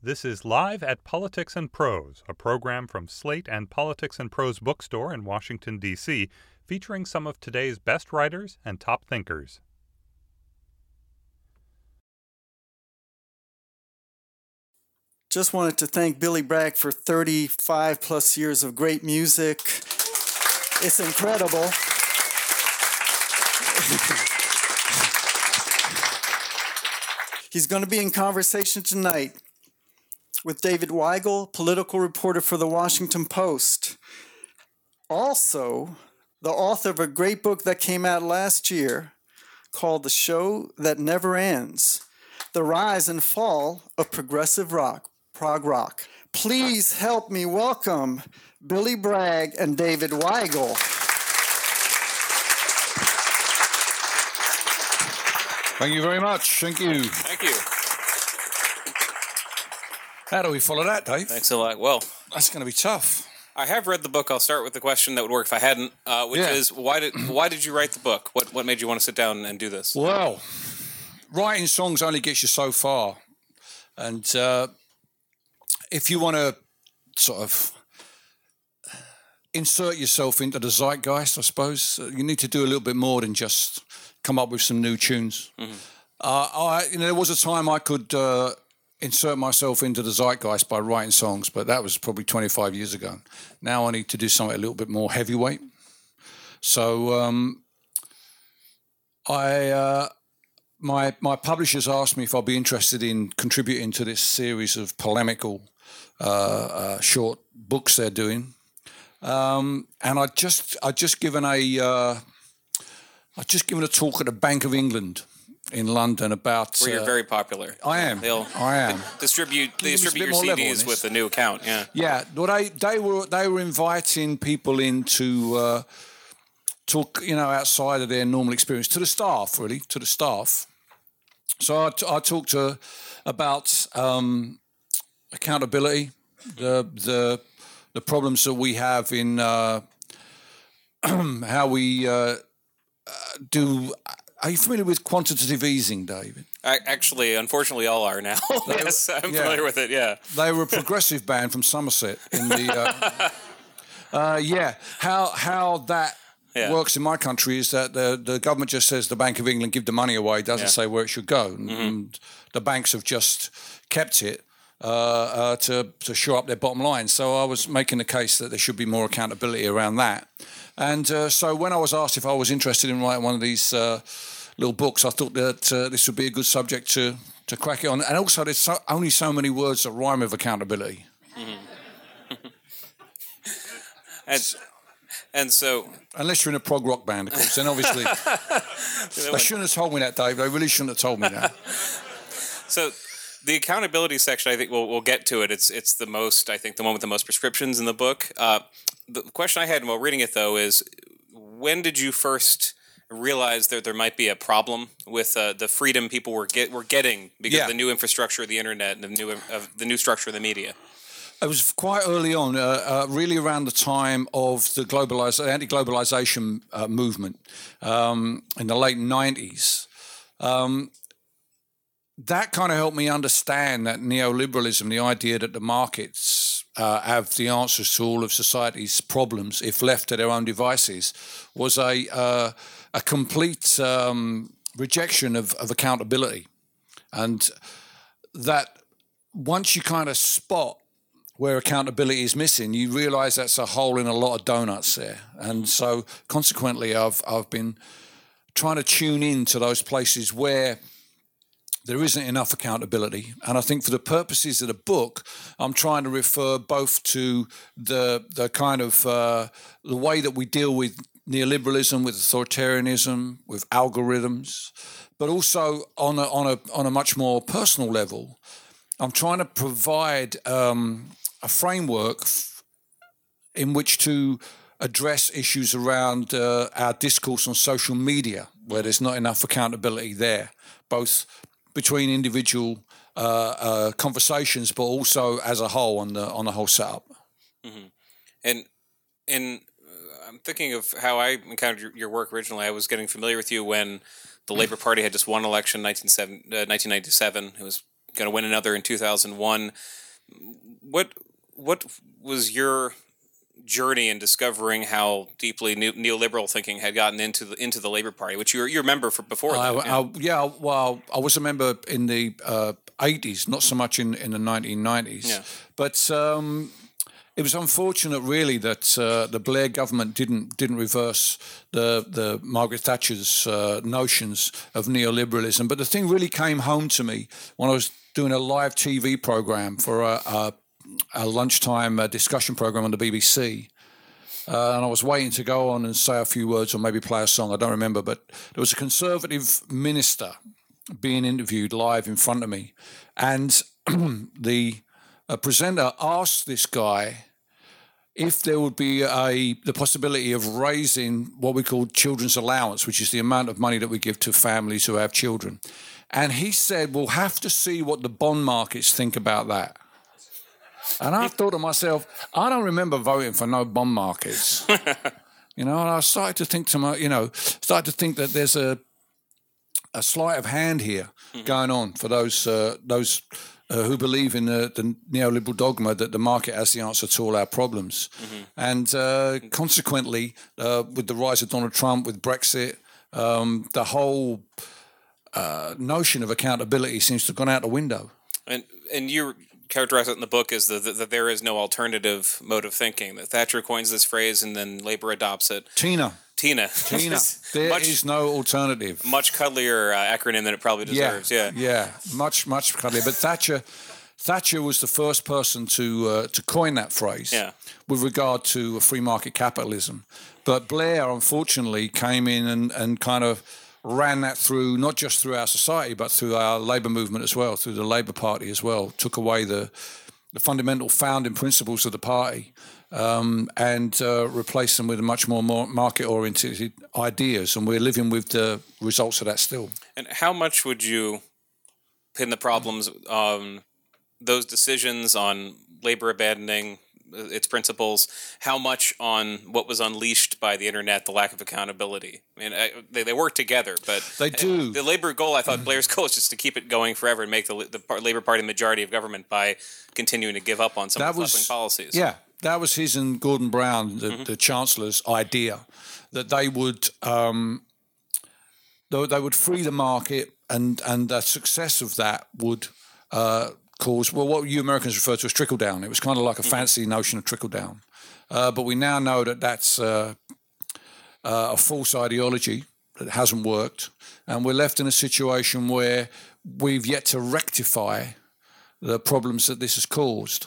This is Live at Politics and Prose, a program from Slate and Politics and Prose Bookstore in Washington, D.C., featuring some of today's best writers and top thinkers. Just wanted to thank Billy Bragg for 35 plus years of great music. It's incredible. He's going to be in conversation tonight with David Weigel, political reporter for the Washington Post. Also, the author of a great book that came out last year called The Show That Never Ends The Rise and Fall of Progressive Rock, Prog Rock. Please help me welcome Billy Bragg and David Weigel. Thank you very much. Thank you. Thank you. How do we follow that, Dave? Thanks a lot. Well, That's going to be tough. I have read the book. I'll start with the question that would work if I hadn't, uh, which Yeah. is why did why did you write the book? What what made you want to sit down and do this? Well, writing songs only gets you so far. And uh, if you want to sort of insert yourself into the zeitgeist, I suppose, uh, you need to do a little bit more than just come up with some new tunes. Uh, I, you know, there was a time I could uh, insert myself into the zeitgeist by writing songs, but that was probably 25 years ago. Now I need to do something a little bit more heavyweight. So um, I uh, my my publishers asked me if I'd be interested in contributing to this series of polemical uh, uh, short books they're doing, um, and I just I just given a uh, I just given a talk at the Bank of England in London about. Where you're uh, very popular. I am. They'll I am. distribute they Give us a distribute your more level on CDs with a new account. Yeah. Yeah, well, they they were they were inviting people in to uh, talk, you know, outside of their normal experience to the staff, really, to the staff. So I, t- I talked to about um, accountability, the the the problems that we have in uh, how we uh, uh, do. Are you familiar with quantitative easing, David? I, actually, unfortunately, all are now. yes, I'm yeah. familiar with it. Yeah. They were a progressive band from Somerset in the. Uh, uh, yeah, how how that Yeah. works in my country is that the the government just says the Bank of England give the money away, doesn't Yeah. say where it should go, and, and the banks have just kept it. Uh, uh, to to shore up their bottom line, so I was making the case that there should be more accountability around that, and uh, so when I was asked if I was interested in writing one of these uh, little books, I thought that uh, this would be a good subject to to crack it on, and also there's so, only so many words that rhyme with accountability. And and so Unless you're in a prog rock band, of course. Then obviously, they shouldn't have told me that, Dave. They really shouldn't have told me that. so the accountability section, I think we'll we'll get to it. It's it's the most I think the one with the most prescriptions in the book. Uh, the question I had while reading it though is when did you first realize that there might be a problem with uh, the freedom people were get were getting because Yeah. of the new infrastructure of the internet and the new of the new structure of the media? It was quite early on, uh, uh, really around the time of the globalize, anti-globalization uh, movement um, in the late '90s. Um, that kind of helped me understand that neoliberalism, the idea that the markets uh, have the answers to all of society's problems if left to their own devices, was a uh, a complete um, rejection of, of accountability, and that once you kind of spot where accountability is missing, you realise that's a hole in a lot of donuts there, and so consequently, I've I've been trying to tune in to those places where there isn't enough accountability. And I think for the purposes of the book, I'm trying to refer both to the the kind of uh, the way that we deal with neoliberalism, with authoritarianism, with algorithms, but also on a on a on a much more personal level. I'm trying to provide um, a framework f- in which to address issues around uh, our discourse on social media, where there's not enough accountability there, both between individual uh, uh, conversations, but also as a whole on the on the whole setup. And and uh, I'm thinking of how I encountered your, your work originally. I was getting familiar with you when the Labor Party had just won election 1997, uh, 1997. It was going to win another in 2001. What what was your journey in discovering how deeply ne- neoliberal thinking had gotten into the into the Labor Party, which you you remember from before. I, that, yeah. I, yeah, well, I was a member in the uh, 80s, not so much in, in the 1990s. Yeah. But um, it was unfortunate, really, that uh, the Blair government didn't didn't reverse the the Margaret Thatcher's uh, notions of neoliberalism. But the thing really came home to me when I was doing a live TV program for a, a, a lunchtime uh, discussion program on the BBC. Uh, and I was waiting to go on and say a few words or maybe play a song. I don't remember, but there was a conservative minister being interviewed live in front of me, and the uh, presenter asked this guy if there would be a the possibility of raising what we call children's allowance, which is the amount of money that we give to families who have children. And he said, "We'll have to see what the bond markets think about that." And I thought to myself, I don't remember voting for no bond markets. you know, and I started to think to my, you know, started to think that there's a a sleight of hand here going on for those uh, those uh, who believe in the, the neoliberal dogma that the market has the answer to all our problems, and uh, consequently, uh, with the rise of Donald Trump, with Brexit, um, the whole uh, notion of accountability seems to have gone out the window. And and you characterize it in the book as the, the, that there is no alternative mode of thinking. That Thatcher coins this phrase and then Labor adopts it. Tina, Tina, Tina, there much is no alternative. much cuddlier uh, acronym than it probably deserves. Yeah, yeah, much much cuddlier. But Thatcher, Thatcher was the first person to uh, to coin that phrase Yeah. with regard to free market capitalism. But Blair, unfortunately, came in and, and kind of ran that through not just through our society but through our labour movement as well, through the Labour Party as well. Took away the the fundamental founding principles of the party. Um, and uh, replaced them with much more, more market-oriented ideas, and we're living with the results of that still. And how much would you pin the problems on those decisions on labor abandoning its principles? How much on what was unleashed by the internet, the lack of accountability? I mean, I, they, they work together, but They do. The labor goal, I thought Blair's goal is just to keep it going forever and make the the Labor Party majority of government by continuing to give up on some That of the was- policies. Yeah, that was his and Gordon Brown, the, the Chancellor's idea, that they would um, they, they would free the market, and and the success of that would uh, cause well what you Americans refer to as trickle down. It was kind of like a fancy notion of trickle down, uh, but we now know that that's uh, uh, a false ideology that hasn't worked, and we're left in a situation where we've yet to rectify the problems that this has caused.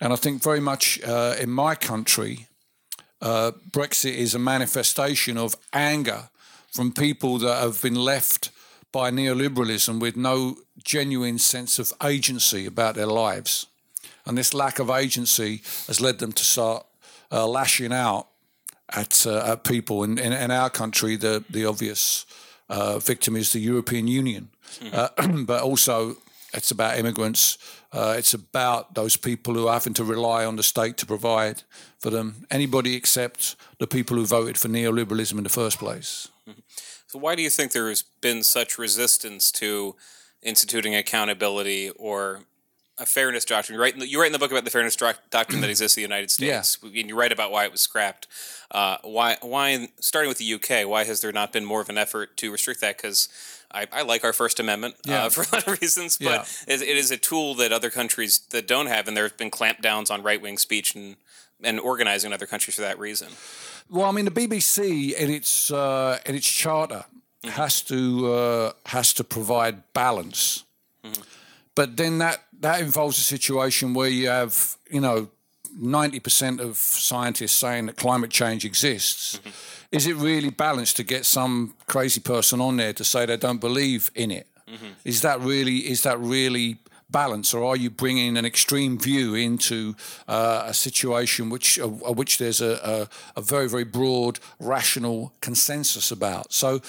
And I think very much uh, in my country, uh, Brexit is a manifestation of anger from people that have been left by neoliberalism with no genuine sense of agency about their lives. And this lack of agency has led them to start uh, lashing out at, uh, at people. In, in, in our country, the, the obvious uh, victim is the European Union. Uh, but also, it's about immigrants. Uh, it's about those people who are having to rely on the state to provide for them. Anybody except the people who voted for neoliberalism in the first place. So why do you think there has been such resistance to instituting accountability or a fairness doctrine? You write in the, you write in the book about the fairness doc- doctrine that exists in the United States, and you write about why it was scrapped. Uh, why, why, starting with the UK, why has there not been more of an effort to restrict that? Because I, I like our First Amendment Yeah. uh, for a lot of reasons, but Yeah. it, it is a tool that other countries that don't have, and there have been clampdowns on right wing speech and and organizing in other countries for that reason. Well, I mean, the BBC in its uh, in its charter has to uh, has to provide balance, but then that that involves a situation where you have you know ninety percent of scientists saying that climate change exists. Is it really balanced to get some crazy person on there to say they don't believe in it? Is that really is that really balance, or are you bringing an extreme view into uh, a situation which uh, which there's a, a, a very very broad rational consensus about? So.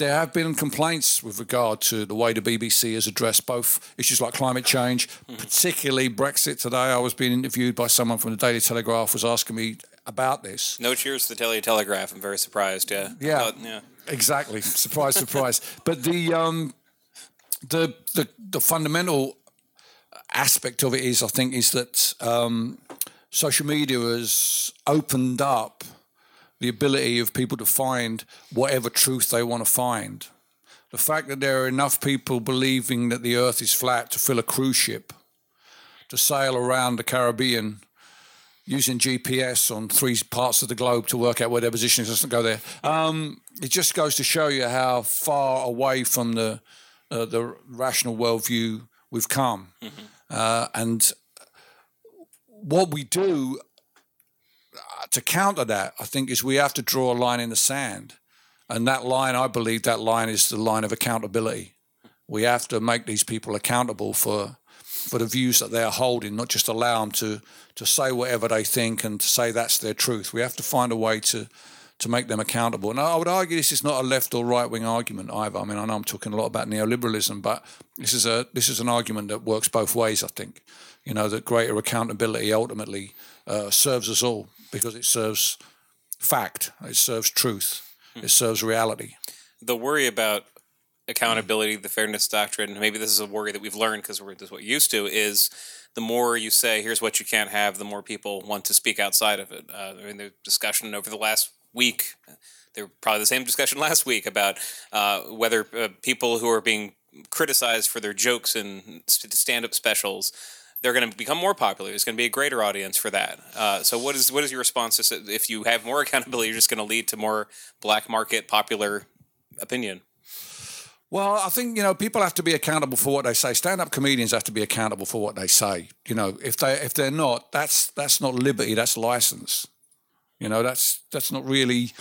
There have been complaints with regard to the way the BBC has addressed both issues like climate change, particularly Brexit. Today, I was being interviewed by someone from the Daily Telegraph, was asking me about this. No cheers to the Daily Telegraph. I'm very surprised. Yeah. Yeah. Thought- yeah. Exactly. Surprise, surprise. But the um, the the the fundamental aspect of it is, I think, is that um, social media has opened up the ability of people to find whatever truth they want to find. The fact that there are enough people believing that the earth is flat to fill a cruise ship, to sail around the Caribbean using GPS on three parts of the globe to work out where their position is, doesn't go there. Um, it just goes to show you how far away from the uh, the rational worldview we've come. Mm-hmm. Uh, and what we do uh, to counter that, I think, is we have to draw a line in the sand. And that line, I believe, that line is the line of accountability. We have to make these people accountable for for the views that they're holding, not just allow them to to say whatever they think and to say that's their truth. We have to find a way to to make them accountable. And I would argue this is not a left or right wing argument either. I mean, I know I'm talking a lot about neoliberalism, but this is a this is an argument that works both ways. I think, you know, that greater accountability ultimately uh, serves us all because it serves fact, it serves truth, hmm. it serves reality. The worry about accountability, the fairness doctrine, maybe this is a worry that we've learned because we're this what used to is the more you say, here's what you can't have, the more people want to speak outside of it. Uh, I mean, the discussion over the last week. They were probably the same discussion last week about uh, whether uh, people who are being criticized for their jokes and stand-up specials they're going to become more popular. There's going to be a greater audience for that. Uh, so, what is what is your response to if you have more accountability, you're just going to lead to more black market popular opinion? Well, I think you know people have to be accountable for what they say. Stand-up comedians have to be accountable for what they say. You know, if they if they're not, that's that's not liberty. That's license. You know, that's that's not really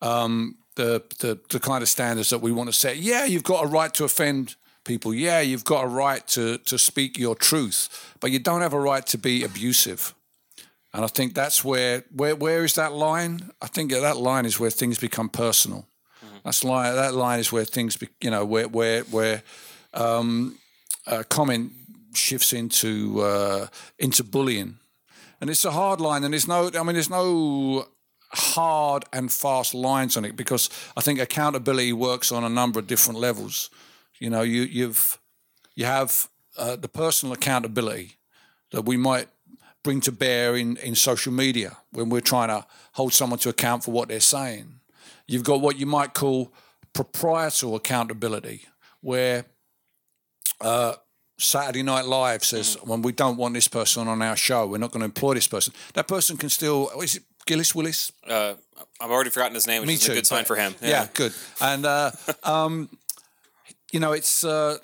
um, the, the the kind of standards that we want to set. Yeah, you've got a right to offend people. Yeah, you've got a right to to speak your truth, but you don't have a right to be abusive. And I think that's where where where is that line? I think that line is where things become personal. Mm-hmm. That's line that line is where things be, you know where where where um, comment shifts into uh, into bullying and it's a hard line. And there's no, I mean, there's no hard and fast lines on it because I think accountability works on a number of different levels. You know, you you've you have uh, the personal accountability that we might bring to bear in, in social media when we're trying to hold someone to account for what they're saying. You've got what you might call proprietorial accountability, where uh, Saturday Night Live says, mm. when we don't want this person on our show, we're not going to employ this person. That person can still, is it Gillis Willis? Uh, I've already forgotten his name, which Me is too, a good sign for him. Yeah, yeah good. And, uh, um, you know, it's, uh,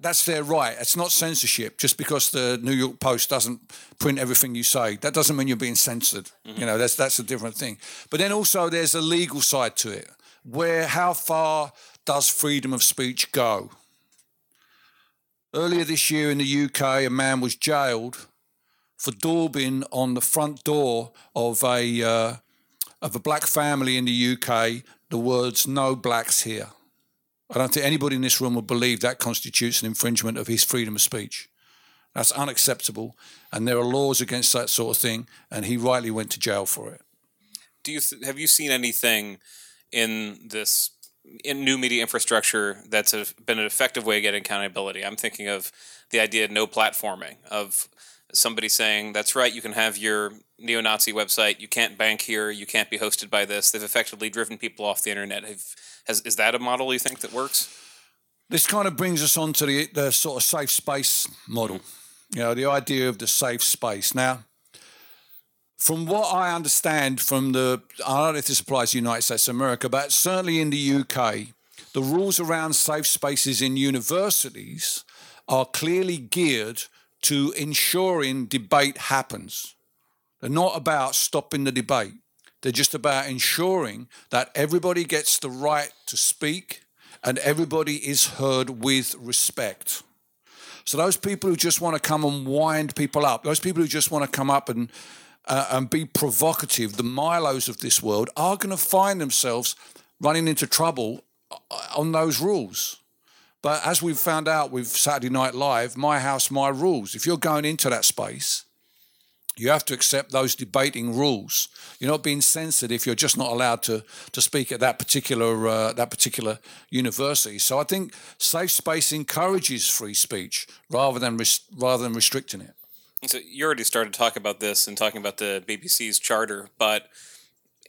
that's their right. It's not censorship. Just because the New York Post doesn't print everything you say, that doesn't mean you're being censored. Mm-hmm. You know, that's, that's a different thing. But then also there's a legal side to it, where how far does freedom of speech go? Earlier this year in the UK, a man was jailed for daubing on the front door of a uh, of a black family in the UK the words "No blacks here." I don't think anybody in this room would believe that constitutes an infringement of his freedom of speech. That's unacceptable, and there are laws against that sort of thing. And he rightly went to jail for it. Do you th- have you seen anything in this in new media infrastructure that's a, been an effective way of getting accountability. I'm thinking of the idea of no platforming, of somebody saying, that's right, you can have your neo Nazi website, you can't bank here, you can't be hosted by this. They've effectively driven people off the internet. Have, has, is that a model you think that works? This kind of brings us on to the, the sort of safe space model, you know, the idea of the safe space. Now, from what I understand from the, I don't know if this applies to the United States of America, but certainly in the UK, the rules around safe spaces in universities are clearly geared to ensuring debate happens. They're not about stopping the debate. They're just about ensuring that everybody gets the right to speak and everybody is heard with respect. So those people who just want to come and wind people up, those people who just want to come up and uh, and be provocative, the Milos of this world are going to find themselves running into trouble uh, on those rules. But as we've found out with Saturday Night Live, my house, my rules. If you're going into that space You have to accept those debating rules. You're not being censored if you're just not allowed to, to speak at that particular uh, that particular university. So I think safe space encourages free speech rather than res- rather than restricting it. So you already started to talk about this and talking about the BBC's charter, but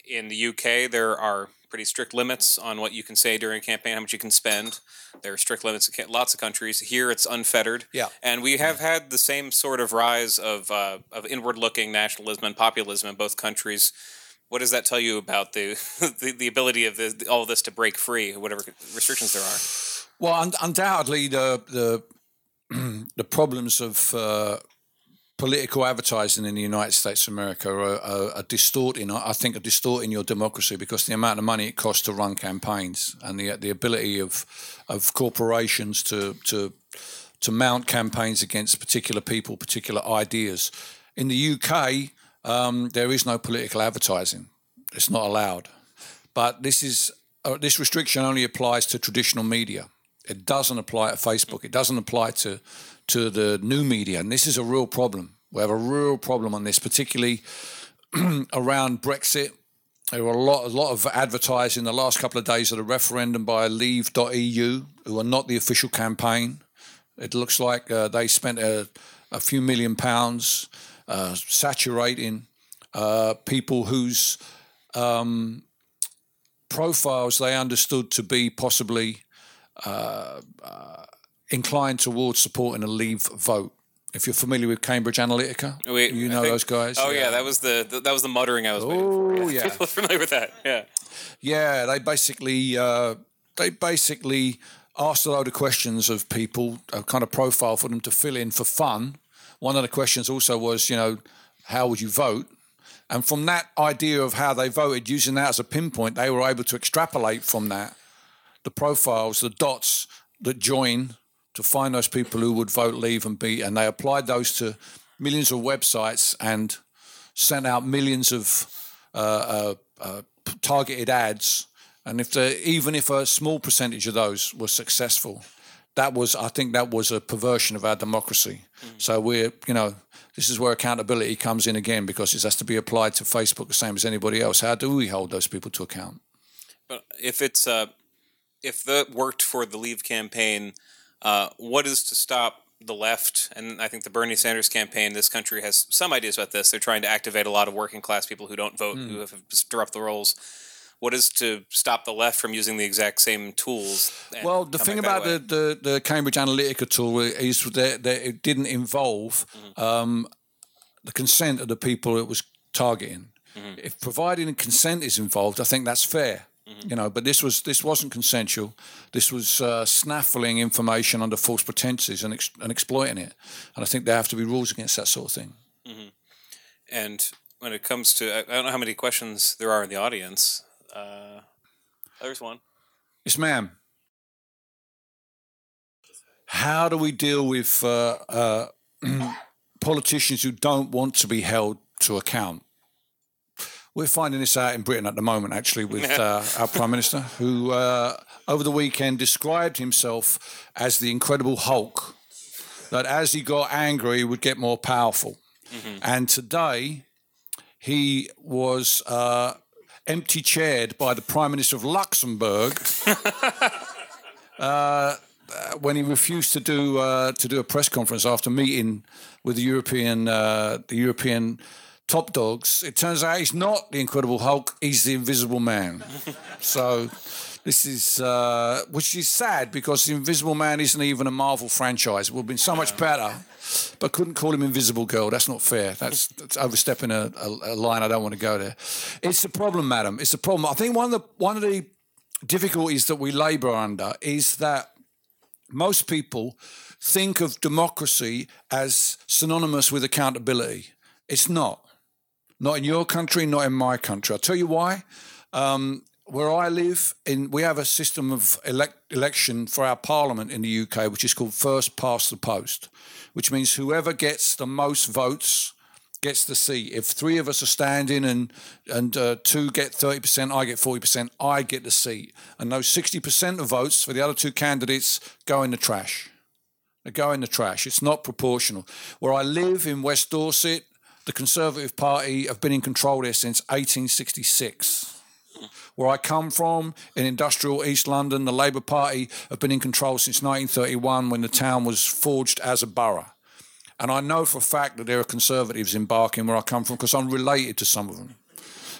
in the UK there are pretty strict limits on what you can say during a campaign, how much you can spend. There are strict limits in lots of countries. Here it's unfettered. Yeah. And we have had the same sort of rise of, uh, of inward looking nationalism and populism in both countries. What does that tell you about the, the, the ability of the, all of this to break free, whatever restrictions there are? Well, un- undoubtedly, the the the problems of uh, political advertising in the United States of America are, are, are, distorting. I think are distorting your democracy because the amount of money it costs to run campaigns and the the ability of of corporations to to to mount campaigns against particular people, particular ideas. In the UK, um, there is no political advertising; it's not allowed. But this is uh, this restriction only applies to traditional media. It doesn't apply to Facebook. It doesn't apply to to the new media, and this is a real problem. We have a real problem on this, particularly around Brexit. There were a lot, a lot of advertising the last couple of days of the referendum by Leave.eu, who are not the official campaign. It looks like uh, they spent a, a, few million pounds uh, saturating uh, people whose um, profiles they understood to be possibly uh, uh, inclined towards supporting a Leave vote. If you're familiar with Cambridge Analytica, we, you know think, those guys. Oh yeah. yeah. that was the, the, that was the muttering I was. Oh yeah, people familiar with that. Yeah, yeah. They basically uh, they basically asked a load of questions of people, a kind of profile for them to fill in for fun. One of the questions also was, you know, how would you vote? And from that idea of how they voted, using that as a pinpoint, they were able to extrapolate from that the profiles, the dots that join to find those people who would vote leave and be, and they applied those to millions of websites and sent out millions of uh, uh, uh, targeted ads. And if the, even if a small percentage of those were successful, that was, I think, that was a perversion of our democracy. Mm. So we're, you know, this is where accountability comes in again because it has to be applied to Facebook the same as anybody else. How do we hold those people to account? But if it's uh, if that worked for the Leave campaign uh, what is to stop the left? And I think the Bernie Sanders campaign, this country has some ideas about this. They're trying to activate a lot of working class people who don't vote, mm. who have disrupt the rolls. What is to stop the left from using the exact same tools? Well, the thing about the, the, the, Cambridge Analytica tool is that, that it didn't involve mm-hmm. um, the consent of the people it was targeting. Mm-hmm. If providing consent is involved, I think that's fair. Mm-hmm. You know, but this was this wasn't consensual. This was uh, snaffling information under false pretenses and ex- and exploiting it. And I think there have to be rules against that sort of thing. Mm-hmm. And when it comes to, I don't know how many questions there are in the audience. Uh, there's one. Yes, ma'am. How do we deal with uh, uh politicians who don't want to be held to account? We're finding this out in Britain at the moment, actually, with uh, our Prime Minister, who uh, over the weekend described himself as the Incredible Hulk, that as he got angry, he would get more powerful. Mm-hmm. And today, he was uh, empty chaired by the Prime Minister of Luxembourg. Uh, when he refused to do uh, to do a press conference after meeting with the European uh, the European top dogs. It turns out he's not the Incredible Hulk; he's the Invisible Man. so this is uh, which is sad because the Invisible Man isn't even a Marvel franchise. It would have been so much better, but couldn't call him Invisible Girl. That's not fair. That's, that's overstepping a, a, a, line. I don't want to go there. It's a problem, madam. It's a problem. I think one of the one of the difficulties that we labour under is that most people think of democracy as synonymous with accountability. It's not. Not in your country, not in my country. I'll tell you why. Um, where I live, in we have a system of elect, election for our parliament in the UK, which is called first past the post, which means whoever gets the most votes gets the seat. If three of us are standing and and uh, two get thirty percent, I get forty percent, I get the seat. And those sixty percent of votes for the other two candidates go in the trash. They go in the trash. It's not proportional. Where I live in West Dorset, the Conservative Party have been in control there since 1866. Where I come from, in industrial East London, the Labour Party have been in control since 1931 when the town was forged as a borough. And I know for a fact that there are Conservatives in Barking where I come from because I'm related to some of them.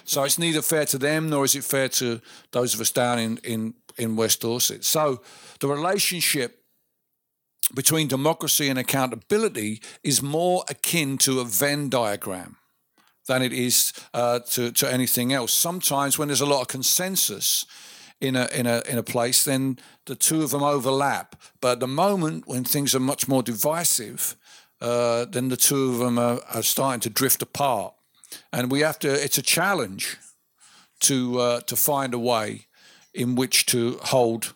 So it's neither fair to them nor is it fair to those of us down in, in, in West Dorset. So the relationship between democracy and accountability is more akin to a Venn diagram than it is uh, to, to anything else. Sometimes when there's a lot of consensus in a, in, a, in a place, then the two of them overlap. But at the moment, when things are much more divisive, uh, then the two of them are, are, starting to drift apart. And we have to, it's a challenge to, uh, to find a way in which to hold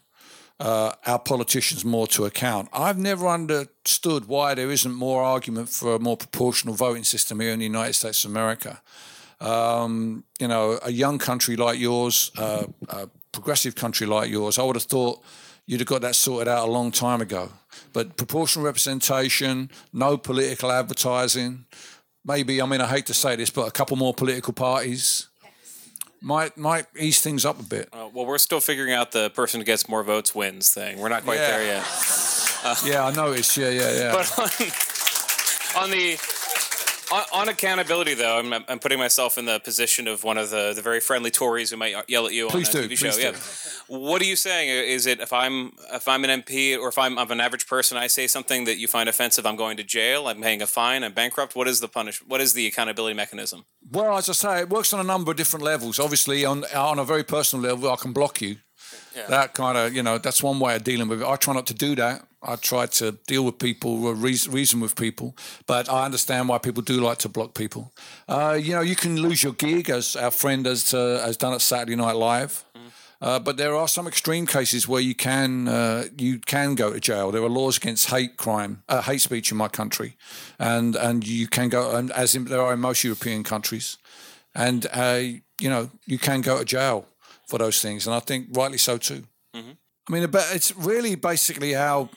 uh, our politicians more to account. I've never understood why there isn't more argument for a more proportional voting system here in the United States of America. Um, you know, a young country like yours, uh, a progressive country like yours, I would have thought you'd have got that sorted out a long time ago. But proportional representation, no political advertising, maybe, I mean, I hate to say this, but a couple more political parties might might ease things up a bit. Uh, well, we're still figuring out the person who gets more votes wins thing. We're not quite Yeah. there yet. Uh, yeah, I noticed. Yeah, yeah, yeah. But on, on the on, on accountability, though, I'm, I'm putting myself in the position of one of the, the very friendly Tories who might yell at you Please on a do, TV please show. do. Yeah. What are you saying? Is it if I'm if I'm an MP or if I'm, I'm an average person, I say something that you find offensive, I'm going to jail, I'm paying a fine, I'm bankrupt. What is the punish? What is the accountability mechanism? Well, as I say, it works on a number of different levels. Obviously, on on a very personal level, I can block you. That kind of, you know, that's one way of dealing with it. I try not to do that. I try to deal with people, or reason, with people, but I understand why people do like to block people. Uh, you know, you can lose your gig, as our friend has uh, has done at Saturday Night Live. Uh, but there are some extreme cases where you can uh, you can go to jail. There are laws against hate crime, uh, hate speech in my country, and and you can go, and as in, there are in most European countries, and uh, you know you can go to jail for those things, and I think rightly so too. I mean, but it's really basically how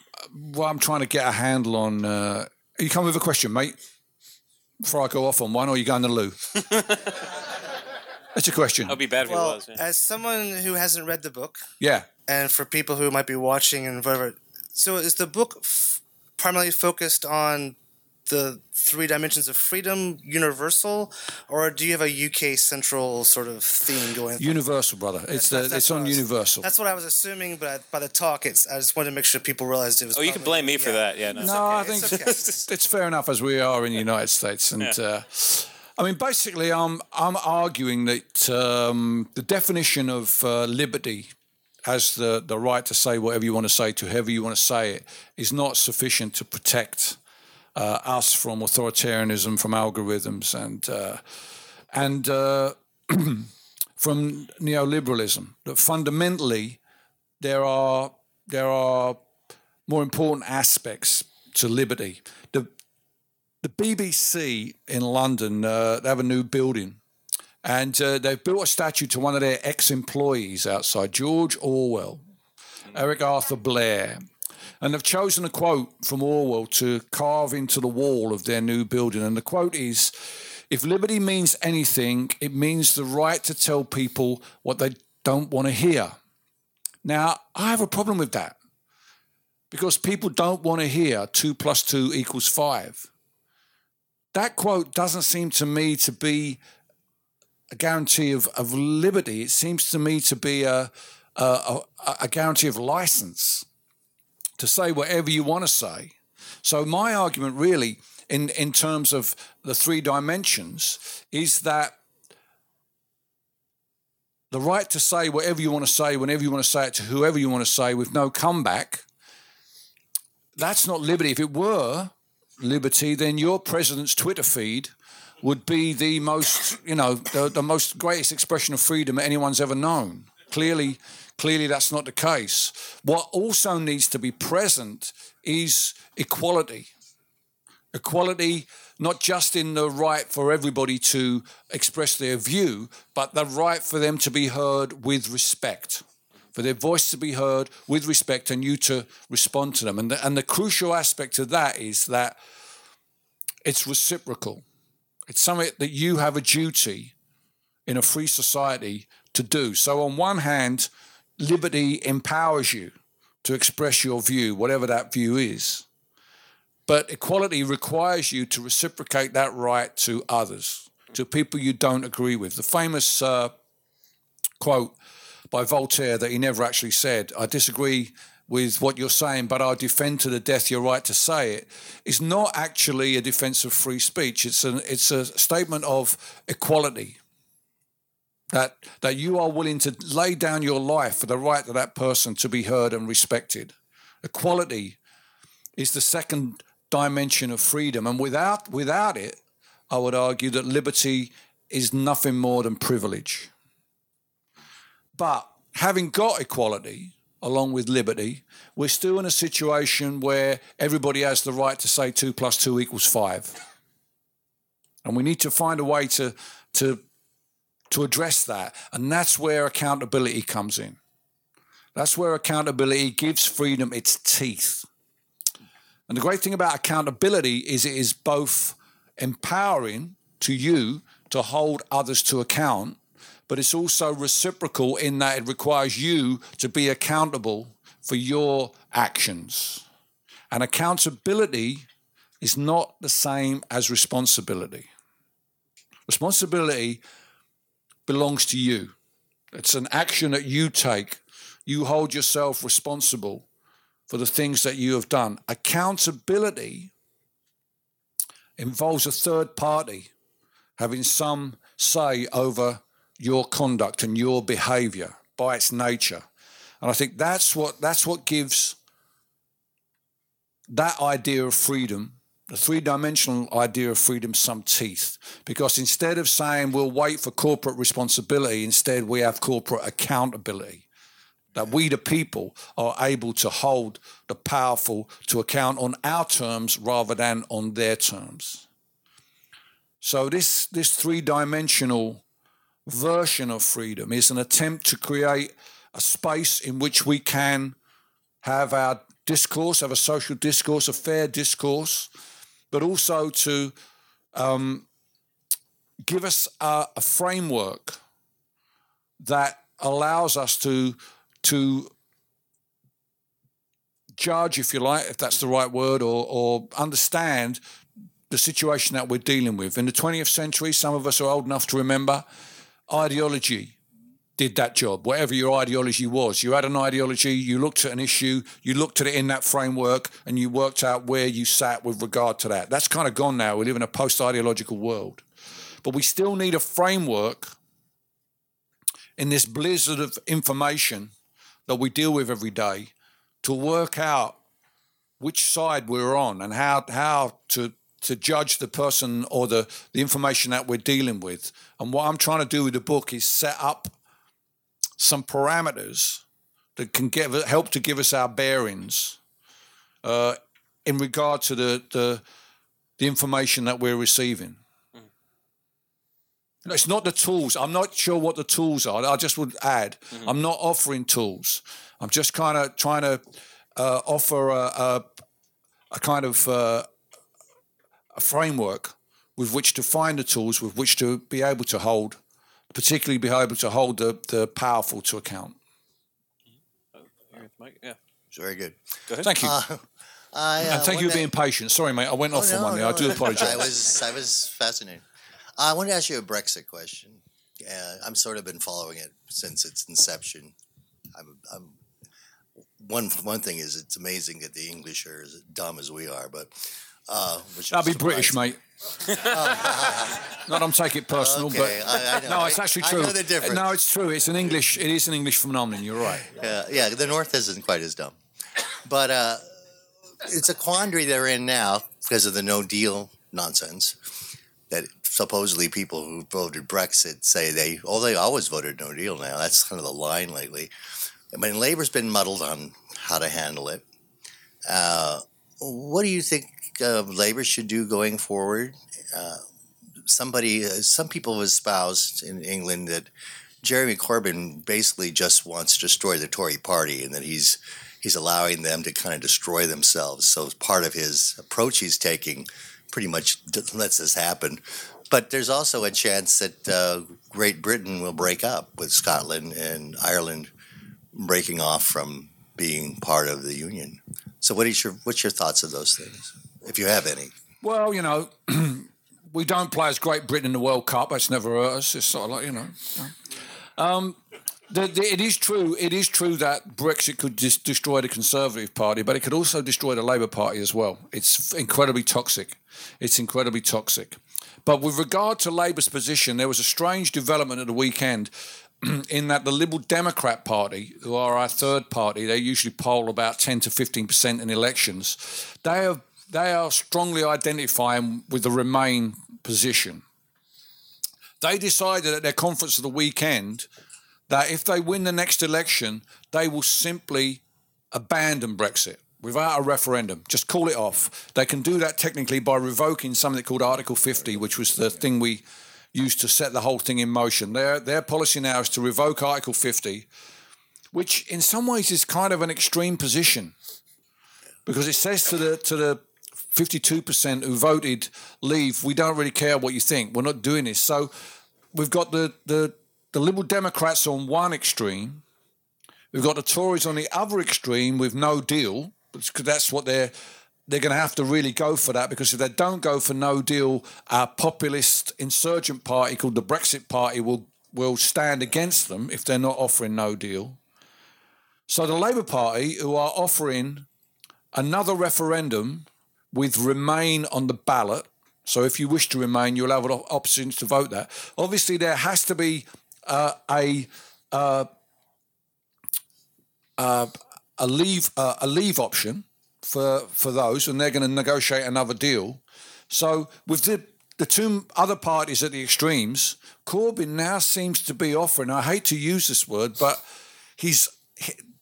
what I'm trying to get a handle on. Uh, you come with a question, mate, before I go off on one, or you going to the loo? That's a question. That'd be bad if it Well, was. yeah. as someone who hasn't read the book, Yeah. and for people who might be watching and whatever, so is the book f- primarily focused on the three dimensions of freedom, universal, or do you have a UK central sort of theme going? Universal, brother. It's the, That's- that's it's on was- Universal. That's what I was assuming, but by the talk, it's I just wanted to make sure people realized it was. Oh, you can blame me for that. Yeah, no. No, I okay, think it's okay. it's fair enough as we are in the United States, and uh, I mean, basically, I'm I'm arguing that um, the definition of uh, liberty as the the right to say whatever you want to say to whoever you want to say it is not sufficient to protect uh, us from authoritarianism, from algorithms, and uh, and uh, from neoliberalism. That fundamentally there are there are more important aspects to liberty. The the BBC in London uh, they have a new building, and uh, they've built a statue to one of their ex-employees outside, George Orwell, Eric Arthur Blair. And they've chosen a quote from Orwell to carve into the wall of their new building. And the quote is If liberty means anything, it means the right to tell people what they don't want to hear. Now, I have a problem with that because people don't want to hear two plus two equals five. That quote doesn't seem to me to be a guarantee of, of liberty. It seems to me to be a, a, a, a guarantee of license to say whatever you want to say. So, my argument really, in, in terms of the three dimensions, is that the right to say whatever you want to say, whenever you want to say it to whoever you want to say with no comeback, that's not liberty. If it were liberty, then your president's Twitter feed would be the most, you know, the, the most greatest expression of freedom anyone's ever known. Clearly, clearly that's not the case. What also needs to be present is equality. Equality, not just in the right for everybody to express their view, but the right for them to be heard with respect, for their voice to be heard with respect, and you to respond to them. And the, and the crucial aspect of that is that it's reciprocal. It's something that you have a duty in a free society to do. So, on one hand, liberty empowers you to express your view, whatever that view is. But equality requires you to reciprocate that right to others, to people you don't agree with. The famous uh, quote by Voltaire that he never actually said, I disagree with what you're saying, but I'll defend to the death your right to say it, is not actually a defense of free speech. It's, an, it's a statement of equality. That, that you are willing to lay down your life for the right of that person to be heard and respected. Equality is the second dimension of freedom. And without, without it, I would argue that liberty is nothing more than privilege. But having got equality, along with liberty, we're still in a situation where everybody has the right to say two plus two equals five. And we need to find a way to, to, to address that. And that's where accountability comes in. That's where accountability gives freedom its teeth. And the great thing about accountability is it is both empowering to you to hold others to account but it's also reciprocal in that it requires you to be accountable for your actions. And accountability is not the same as responsibility. Responsibility belongs to you, it's an action that you take. You hold yourself responsible for the things that you have done. Accountability involves a third party having some say over your conduct and your behavior by its nature. And I think that's what that's what gives that idea of freedom, the three-dimensional idea of freedom some teeth. Because instead of saying we'll wait for corporate responsibility, instead we have corporate accountability. That we the people are able to hold the powerful to account on our terms rather than on their terms. So this this three-dimensional version of freedom is an attempt to create a space in which we can have our discourse, have a social discourse, a fair discourse, but also to um, give us a, a, framework that allows us to to judge, if you like, if that's the right word, or, or understand the situation that we're dealing with. In the 20th century, some of us are old enough to remember ideology did that job, whatever your ideology was. You had an ideology, you looked at an issue, you looked at it in that framework, and you worked out where you sat with regard to that. That's kind of gone now. We live in a post ideological world. But we still need a framework in this blizzard of information that we deal with every day to work out which side we're on and how, how to to judge the person or the, the information that we're dealing with. And what I'm trying to do with the book is set up some parameters that can give, help to give us our bearings uh, in regard to the, the, the information that we're receiving. Mm. It's not the tools. I'm not sure what the tools are. I just would add, mm-hmm. I'm not offering tools. I'm just kind of trying to uh, offer a, a, a, kind of uh, a framework with which to find the tools with which to be able to hold, particularly be able to hold the, the powerful to account. Mike, yeah. It's very good. Go ahead. Thank you. Uh, I, uh, and thank you for being patient. Sorry, mate. I went oh, off no, on one there. no, I do no. apologise. I was, I was fascinated. I wanted to ask you a Brexit question. Uh, I'm sort of been following it since its inception. I'm, I'm one one thing is it's amazing that the English are as dumb as we are, but uh, which I'll be is British, mate. Not I'm taking it personal, Okay, but I- I no, it's actually I true. know the difference. No, it's true. It's an English. It is an English phenomenon. You're right. Yeah, yeah, the North isn't quite as dumb, but uh, it's a quandary they're in now because of the No Deal nonsense. That supposedly people who voted Brexit say they, oh, they always voted No Deal. Now that's kind of the line lately. I mean, Labor's been muddled on how to handle it. Uh, what do you think uh, Labor should do going forward? Uh, somebody, uh, some people have espoused in England that Jeremy Corbyn basically just wants to destroy the Tory party and that he's he's allowing them to kind of destroy themselves. So part of his approach he's taking pretty much lets this happen. But there's also a chance that uh, Great Britain will break up with Scotland and Ireland breaking off from being part of the Union. So, what is your what's your thoughts of those things, if you have any? Well, you know, we don't play as Great Britain in the World Cup. That's never hurt us. It's sort of like you know. Um, the, the, it is true. It is true that Brexit could just destroy the Conservative Party, but it could also destroy the Labour Party as well. It's incredibly toxic. It's incredibly toxic. But with regard to Labour's position, there was a strange development at the weekend in that the Liberal Democrat Party, who are our third party, they usually poll about 10 to 15% in elections, they are, they are strongly identifying with the Remain position. They decided at their conference of the weekend that if they win the next election, they will simply abandon Brexit without a referendum. Just call it off. They can do that technically by revoking something called Article 50, which was the thing we used to set the whole thing in motion. Their their policy now is to revoke Article 50, which in some ways is kind of an extreme position because it says to the to the 52% who voted leave, we don't really care what you think. We're not doing this. So we've got the the the Liberal Democrats on one extreme. We've got the Tories on the other extreme with no deal, because that's what they're they're going to have to really go for that. Because if they don't go for no deal, our populist insurgent party called the Brexit Party will will stand against them if they're not offering no deal. So the Labour Party, who are offering another referendum with Remain on the ballot. So if you wish to remain, you'll have an options to vote that. Obviously, there has to be uh, a uh, uh, a leave uh, a leave option for for those, and they're going to negotiate another deal. So with the the two other parties at the extremes, Corbyn now seems to be offering. I hate to use this word, but he's he,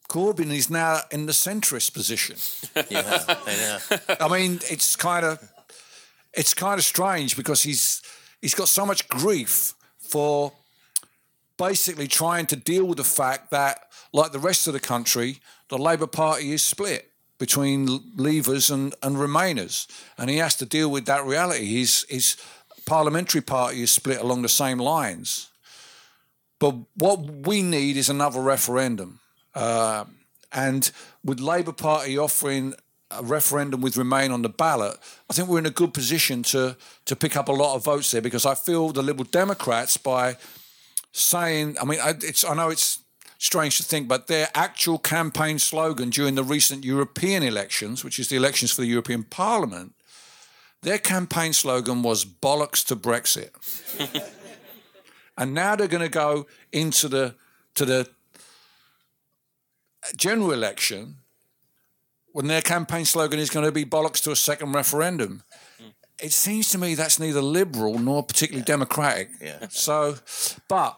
Corbyn is now in the centrist position. Yeah, I know. I mean, it's kind of it's kind of strange because he's he's got so much grief for basically trying to deal with the fact that, like the rest of the country, the Labour Party is split between Leavers and, and Remainers, and he has to deal with that reality. His his parliamentary party is split along the same lines. But what we need is another referendum, uh, and with Labour Party offering a referendum with Remain on the ballot, I think we're in a good position to to pick up a lot of votes there because I feel the Liberal Democrats by saying, I mean, it's I know it's strange to think, but their actual campaign slogan during the recent European elections, which is the elections for the European Parliament, their campaign slogan was bollocks to Brexit. and now they're going to go into the to the general election when their campaign slogan is going to be bollocks to a second referendum. Hmm. It seems to me that's neither liberal nor particularly democratic. Yeah. So, but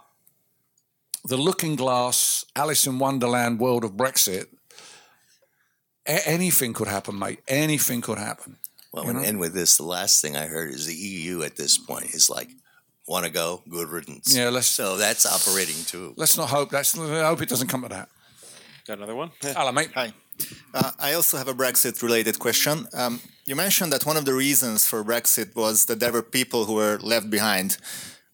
the looking glass, Alice in Wonderland world of Brexit, a- anything could happen, mate. Anything could happen. Well, You and know? end with this. The last thing I heard is the EU at this point is like, want to go? Good riddance. Yeah, let's- So that's operating too. Let's not hope that's. I hope it doesn't come to that. Got another one? Hello, mate. Hi. Uh, I also have a Brexit related question. Um, you mentioned that one of the reasons for Brexit was that there were people who were left behind,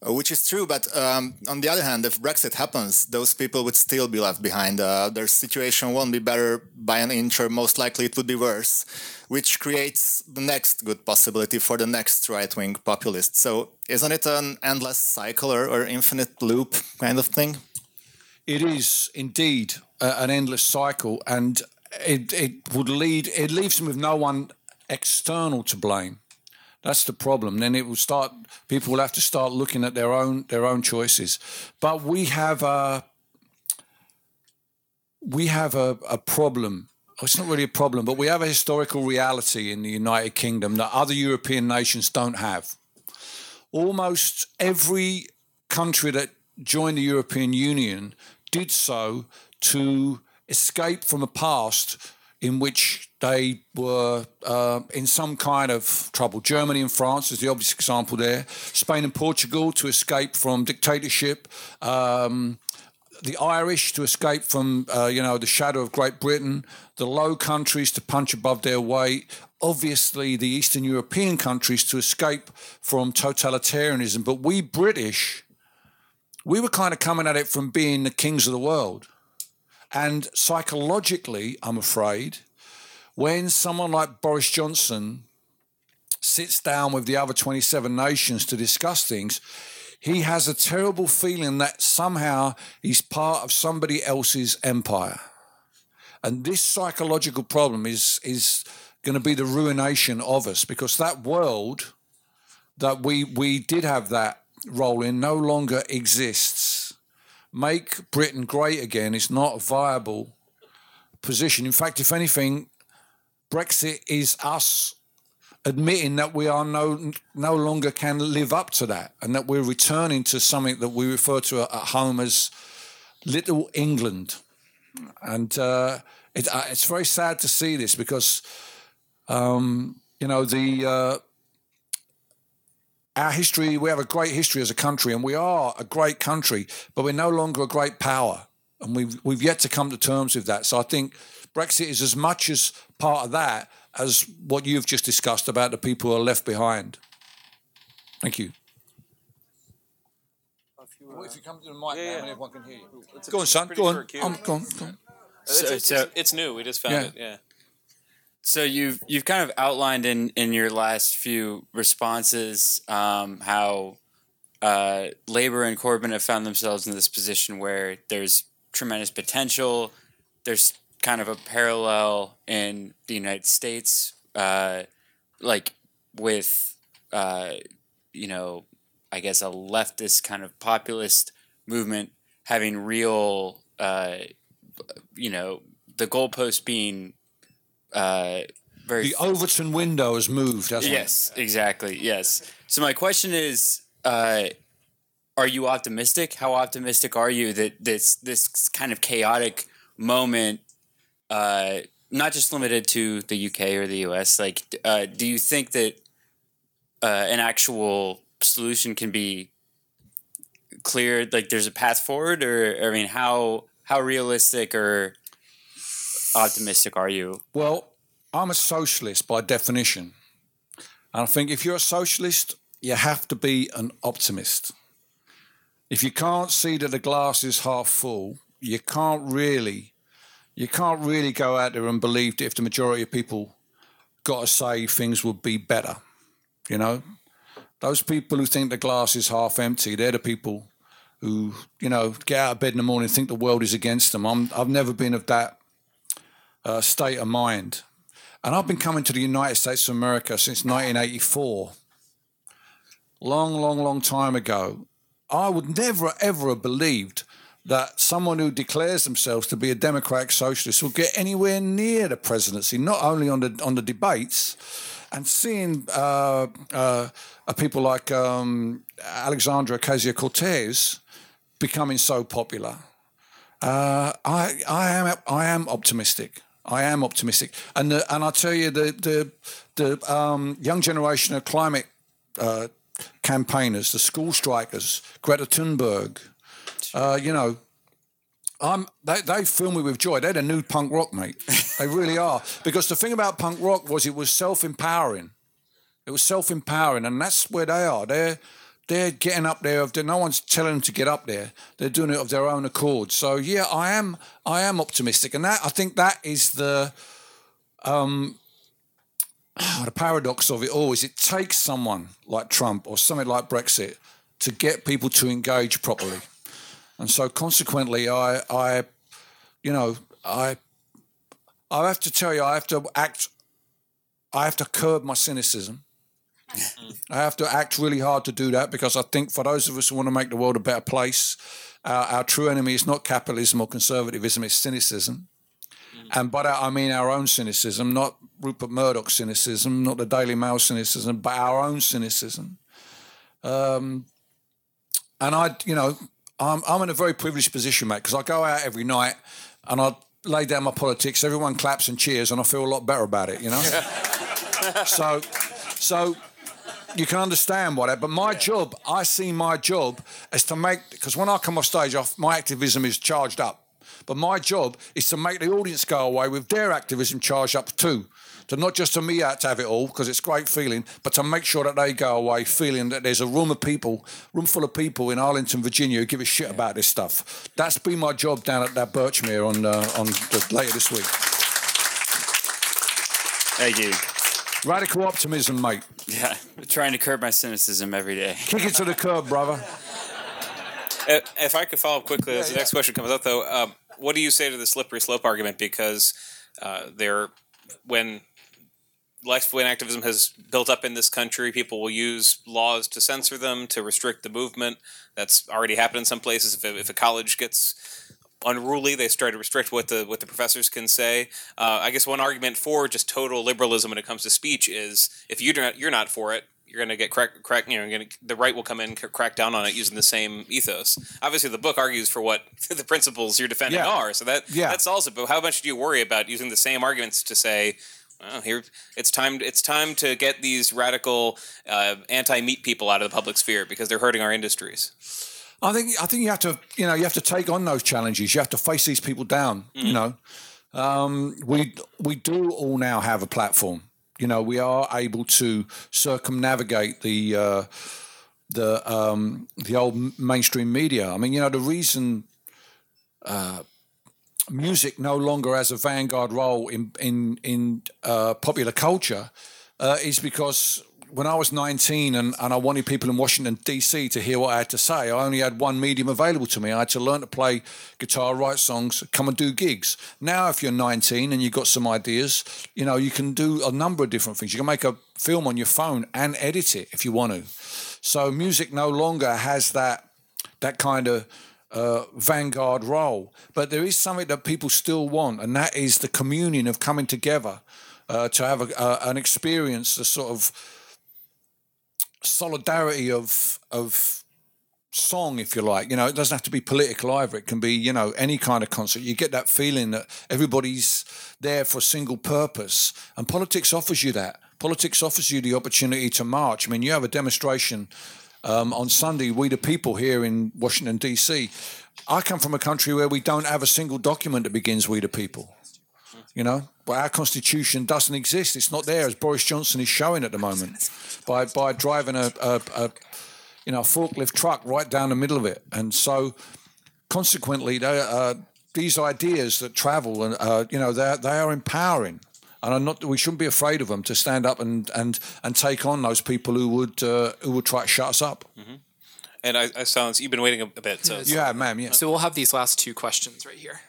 uh, which is true. But um, on the other hand, if Brexit happens, those people would still be left behind. Uh, their situation won't be better by an inch, or most likely it would be worse, which creates the next good possibility for the next right wing populist. So isn't it an endless cycle or, or infinite loop kind of thing? It is indeed uh, an endless cycle, and it it would lead. It leaves them with no one external to blame. That's the problem. Then it will start. People will have to start looking at their own their own choices. But we have a we have a, a problem. It's not really a problem, but we have a historical reality in the United Kingdom that other European nations don't have. Almost every country that joined the European Union did so to escape from a past in which they were uh, in some kind of trouble. Germany and France is the obvious example there. Spain and Portugal to escape from dictatorship. Um, the Irish to escape from, uh, you know, the shadow of Great Britain, the Low Countries to punch above their weight, obviously the Eastern European countries to escape from totalitarianism. But we British, we were kind of coming at it from being the kings of the world. And psychologically, I'm afraid, when someone like Boris Johnson sits down with the other 27 nations to discuss things, he has a terrible feeling that somehow he's part of somebody else's empire. And this psychological problem is, is going to be the ruination of us because that world that we, we did have that role in no longer exists. Make Britain great again is not a viable position. In fact, if anything, Brexit is us admitting that we are no no longer can live up to that, and that we're returning to something that we refer to at home as Little England, and uh, it, uh, it's very sad to see this because um, you know the. Uh, our history, we have a great history as a country, and we are a great country, but we're no longer a great power. And we've, we've yet to come to terms with that. So I think Brexit is as much as part of that as what you've just discussed about the people who are left behind. Thank you. if you come to the mic Yeah, now, yeah. everyone can hear you. It's Go on, son. Go on. short cue. Um, go on. Go on. It's, So- it's, it's, it's new. We just found Yeah. it. Yeah. So you've you've kind of outlined in in your last few responses um, how uh, Labor and Corbyn have found themselves in this position where there's tremendous potential. There's kind of a parallel in the United States, uh, like with uh, you know, I guess a leftist kind of populist movement having real, uh, you know, the goalpost being uh, very The Overton window has moved, hasn't it? Yes, exactly. Yes. So my question is, uh, are you optimistic? How optimistic are you that this this kind of chaotic moment, uh, not just limited to the UK or the US, like, uh, do you think that uh, an actual solution can be cleared? Like, there's a path forward, or I mean, how how realistic or optimistic are you? Well, I'm a socialist by definition. And I think if you're a socialist, you have to be an optimist. If you can't see that the glass is half full, you can't really you can't really go out there and believe that if the majority of people got to say things would be better. You know? Those people who think the glass is half empty, they're the people who, you know, get out of bed in the morning think the world is against them. I'm, I've never been of that uh, state of mind. And I've been coming to the United States of America since 1984. Long, long, long time ago. I would never, ever have believed that someone who declares themselves to be a democratic socialist will get anywhere near the presidency, not only on the on the debates, and seeing uh, uh, people like um, Alexandra Ocasio Cortez becoming so popular. Uh, I I am I am optimistic. I am optimistic, and the, and I tell you the the the um, young generation of climate uh, campaigners, the school strikers, Greta Thunberg, uh, you know, I'm they they fill me with joy. They're the new punk rock, mate. they really are. Because the thing about punk rock was it was self empowering. It was self empowering, and that's where they are. They're they're getting up there. No one's telling them to get up there. They're doing it of their own accord. So yeah, I am I am optimistic, and that I think that is the um the paradox of it all. Is it takes someone like Trump or something like Brexit to get people to engage properly, and so consequently, I I you know I I have to tell you I have to act. I have to curb my cynicism. I have to act really hard to do that because I think for those of us who want to make the world a better place, our, our true enemy is not capitalism or conservatism, it's cynicism. And by that I mean our own cynicism, not Rupert Murdoch's cynicism, not the Daily Mail cynicism, but our own cynicism. Um, and I, you know, I'm, I'm in a very privileged position, mate, because I go out every night and I lay down my politics. Everyone claps and cheers, and I feel a lot better about it, you know. so, so you can understand why that. But my job, I see my job as to make because when I come off stage, I, my activism is charged up. But my job is to make the audience go away with their activism charged up too. To not just to me out to have it all because it's a great feeling, but to make sure that they go away feeling that there's a room of people, room full of people in Arlington, Virginia, who give a shit about this stuff. That's been my job down at that Birchmere on uh, on the, later this week. Thank you. Radical optimism, mate. Yeah, trying to curb my cynicism every day. Kick it to the curb, brother. If I could follow up quickly as the next question comes up, though, um, what do you say to the slippery slope argument? Because uh, there, when left wing activism has built up in this country, people will use laws to censor them, to restrict the movement. That's already happened in some places. If a, if a college gets unruly, they start to restrict what the what the professors can say. Uh, I guess one argument for just total liberalism when it comes to speech is if you're not, you're not for it, you're going to get crack, crack you know, gonna, the right will come in, crack down on it using the same ethos. Obviously, the book argues for what the principles you're defending Yeah. are, so that Yeah. that's also. But how much do you worry about using the same arguments to say? Well, here it's time. It's time to get these radical uh, anti-meat people out of the public sphere because they're hurting our industries. I think I think you have to you know you have to take on those challenges. You have to face these people down. You know, um, we we do all now have a platform. You know, we are able to circumnavigate the uh, the um, the old mainstream media. I mean, you know, the reason uh, music no longer has a vanguard role in in in uh, popular culture uh, is because when I was 19 and, and I wanted people in Washington DC to hear what I had to say, I only had one medium available to me. I had to learn to play guitar, write songs, come and do gigs. Now, if you're 19 and you've got some ideas, you know you can do a number of different things. You can make a film on your phone and edit it if you want to. So music no longer has that that kind of uh, vanguard role. But there is something that people still want, and that is the communion of coming together uh, to have a, uh, an experience, the sort of solidarity of of song, if you like. You know, it doesn't have to be political either. It can be, you know, any kind of concert. You get that feeling that everybody's there for a single purpose, and politics offers you that. Politics offers you the opportunity to march. I mean, you have a demonstration um, on Sunday, We the People here in Washington, D.C. I come from a country where we don't have a single document that begins We the People. You know, but our constitution doesn't exist. It's not there, as Boris Johnson is showing at the moment, by by driving a, a, a you know a forklift truck right down the middle of it. And so, consequently, they, uh, these ideas that travel and uh, you know they they are empowering. And I'm not. We shouldn't be afraid of them to stand up and, and, and take on those people who would uh, who would try to shut us up. And I, I silence. You've been waiting a, a bit, so You have, ma'am. Yeah. So we'll have these last two questions right here.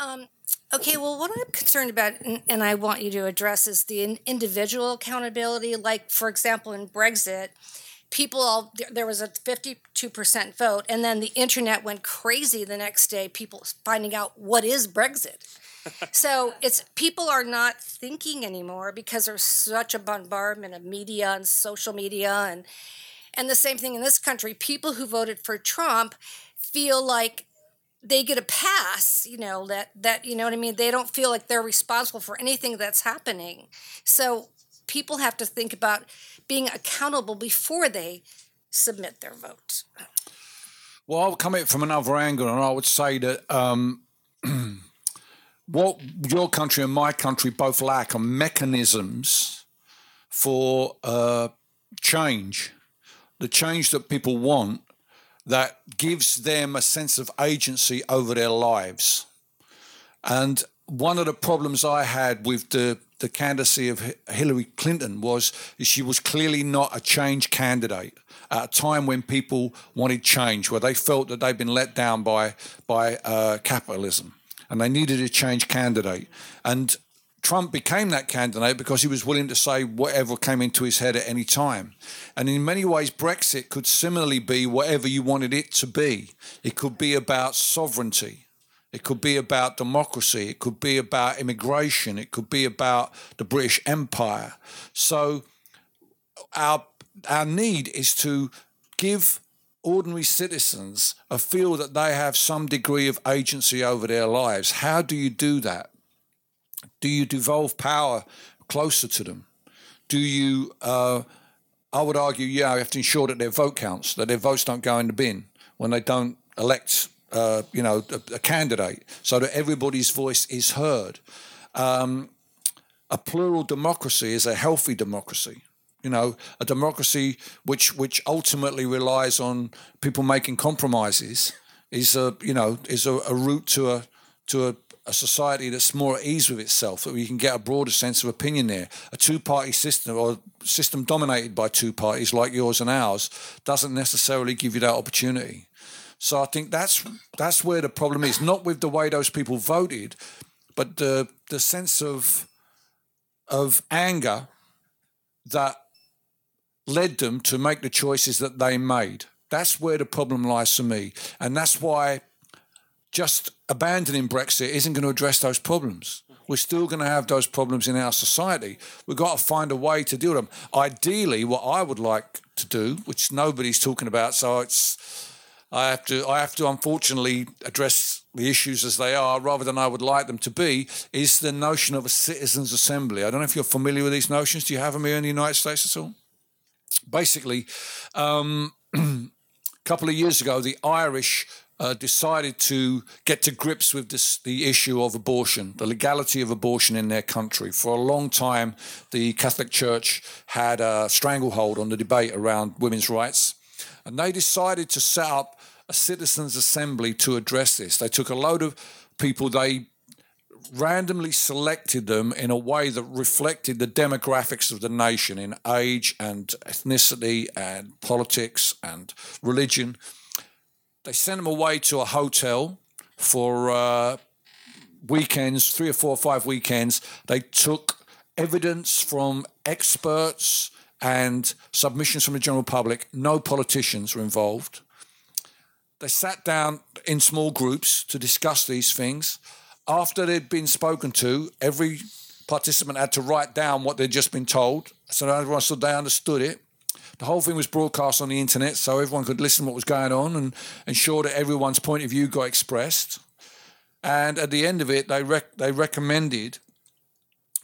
Um, okay, well, what I'm concerned about, and, I want you to address, is the individual accountability. Like, for example, in Brexit, people all there, there was a 52% vote, and then the internet went crazy the next day. People finding out what is Brexit. so it's people are not thinking anymore because there's such a bombardment of media and social media and and the same thing in this country. People who voted for Trump feel like they get a pass, you know, that that you know what I mean? They don't feel like they're responsible for anything that's happening. So people have to think about being accountable before they submit their vote. Well, I'll come at it from another angle, and I would say that um, what your country and my country both lack are mechanisms for uh, change, the change that people want that gives them a sense of agency over their lives. And one of the problems I had with the, the candidacy of Hillary Clinton was she was clearly not a change candidate at a time when people wanted change, where they felt that they'd been let down by by uh, capitalism, and they needed a change candidate. And Trump became that candidate because he was willing to say whatever came into his head at any time. And in many ways, Brexit could similarly be whatever you wanted it to be. It could be about sovereignty. It could be about democracy. It could be about immigration. It could be about the British Empire. So our our need is to give ordinary citizens a feel that they have some degree of agency over their lives. How do you do that? Do you devolve power closer to them? Do you? Uh, I would argue, yeah, you have to ensure that their vote counts, that their votes don't go in the bin when they don't elect uh, you know, a, a, candidate, so that everybody's voice is heard. Um, a plural democracy is a healthy democracy. You know, a democracy which which ultimately relies on people making compromises is a you know is a, a route to a to a, a society that's more at ease with itself, that we can get a broader sense of opinion there. A two-party system or system dominated by two parties like yours and ours doesn't necessarily give you that opportunity. So I think that's that's where the problem is, not with the way those people voted, but the the sense of of anger that led them to make the choices that they made. That's where the problem lies for me. And that's why just abandoning Brexit isn't going to address those problems. We're still going to have those problems in our society. We've got to find a way to deal with them. Ideally, what I would like to do, which nobody's talking about, so it's I have to I have to unfortunately address the issues as they are rather than I would like them to be, is the notion of a citizens' assembly. I don't know if you're familiar with these notions. Do you have them here in the United States at all? basically, um, a couple of years ago, the Irish uh, decided to get to grips with this, the issue of abortion, the legality of abortion in their country. For a long time, the Catholic Church had a stranglehold on the debate around women's rights, and they decided to set up a citizens' assembly to address this. They took a load of people, they randomly selected them in a way that reflected the demographics of the nation in age and ethnicity and politics and religion. They sent them away to a hotel for uh, weekends, three or four or five weekends. They took evidence from experts and submissions from the general public. No politicians were involved. They sat down in small groups to discuss these things after they'd been spoken to, every participant had to write down what they'd just been told. So everyone stood they understood it. The whole thing was broadcast on the internet so everyone could listen what was going on and ensure that everyone's point of view got expressed. And at the end of it, they, rec- they recommended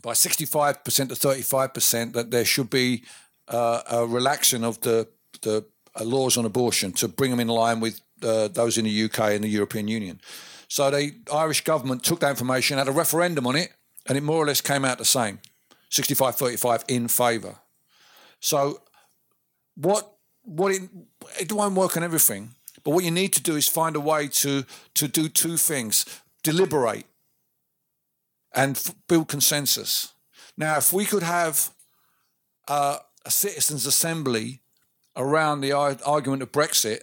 by 65% to 35% that there should be uh, a relaxing of the, the uh, laws on abortion to bring them in line with uh, those in the UK and the European Union. So the Irish government took that information, had a referendum on it, and it more or less came out the same 65 35 in favour. So, what, what it, it won't work on everything, but what you need to do is find a way to, to do two things deliberate and f- build consensus. Now, if we could have uh, a citizens' assembly around the argument of Brexit,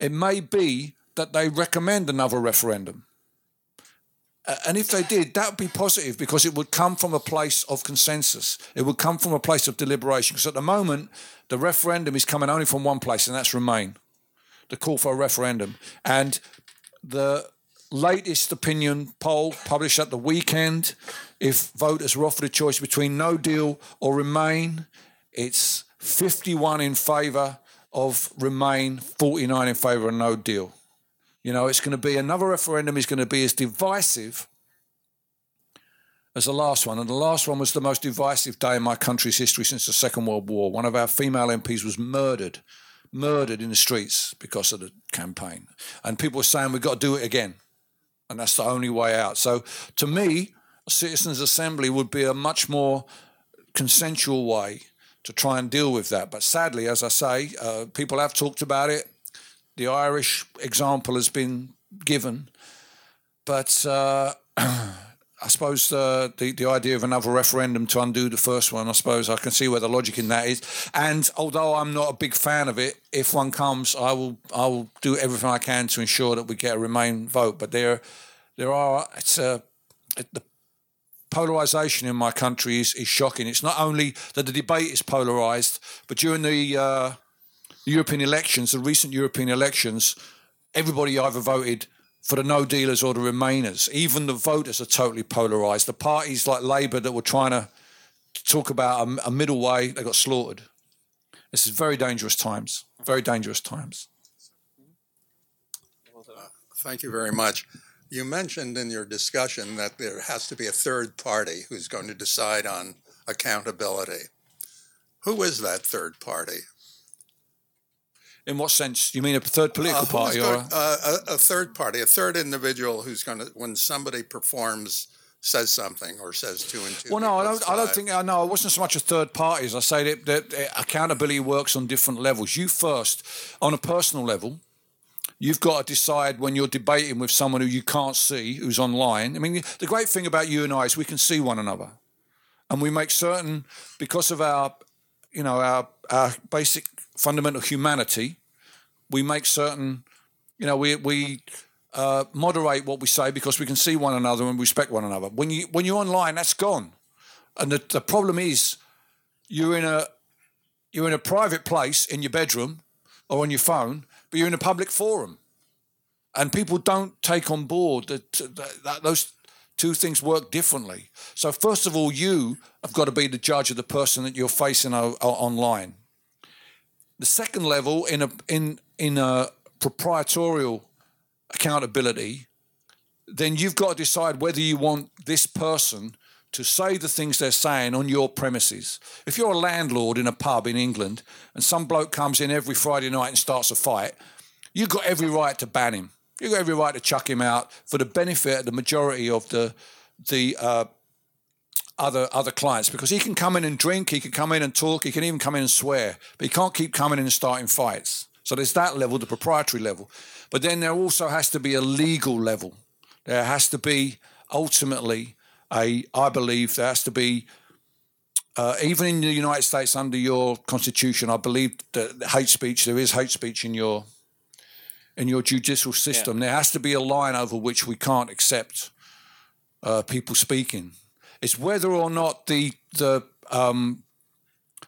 it may be that they recommend another referendum. And if they did, that would be positive because it would come from a place of consensus. It would come from a place of deliberation. Because at the moment, the referendum is coming only from one place, and that's Remain, the call for a referendum. And the latest opinion poll published at the weekend, if voters were offered a choice between no deal or Remain, it's 51 in favour of Remain, 49 in favour of no deal. You know, it's going to be another referendum is going to be as divisive as the last one. And the last one was the most divisive day in my country's history since the Second World War. One of our female MPs was murdered, murdered in the streets because of the campaign. And people were saying, we've got to do it again. And that's the only way out. So to me, a citizens' assembly would be a much more consensual way to try and deal with that. But sadly, as I say, uh, people have talked about it the Irish example has been given, but uh, I suppose uh, the the idea of another referendum to undo the first one, I suppose I can see where the logic in that is. And although I'm not a big fan of it, if one comes, I will I will do everything I can to ensure that we get a Remain vote. But there there are it's a it, the polarization in my country is, is shocking. It's not only that the debate is polarized, but during the uh, European elections, the recent European elections, everybody either voted for the no dealers or the remainers. Even the voters are totally polarised. The parties like Labour that were trying to talk about a, a middle way, they got slaughtered. This is very dangerous times. Very dangerous times. Thank you very much. You mentioned in your discussion that there has to be a third party who's going to decide on accountability. Who is that third party? In what sense? You mean a third political Uh, party or? A, uh, a, third party, a third individual who's going to, when somebody performs, says something or says two and two. well, no, I don't. I don't think. I know it wasn't so much a third party as I say that, that uh, accountability works on different levels. You first, on a personal level, you've got to decide when you're debating with someone who you can't see, who's online. I mean, the great thing about you and I is we can see one another, and we make certain because of our, you know, our our basic fundamental humanity, we make certain, you know, we we uh, moderate what we say because we can see one another and respect one another. When you when you're online, that's gone, and the, the problem is you're in a you're in a private place in your bedroom or on your phone, but you're in a public forum, and people don't take on board that, that, those two things work differently. So first of all, you have got to be the judge of the person that you're facing o- online. The second level in a in in a proprietorial accountability, then you've got to decide whether you want this person to say the things they're saying on your premises. If you're a landlord in a pub in England and some bloke comes in every Friday night and starts a fight, you've got every right to ban him. You've got every right to chuck him out for the benefit of the majority of the the uh, other other clients because he can come in and drink, he can come in and talk, he can even come in and swear, but he can't keep coming in and starting fights. So there's that level, the proprietary level. But then there also has to be a legal level. There has to be ultimately a, I believe, there has to be, uh, even in the United States under your constitution, I believe that hate speech, there is hate speech in your in your judicial system. There has to be a line over which we can't accept uh, people speaking. It's whether or not the the um,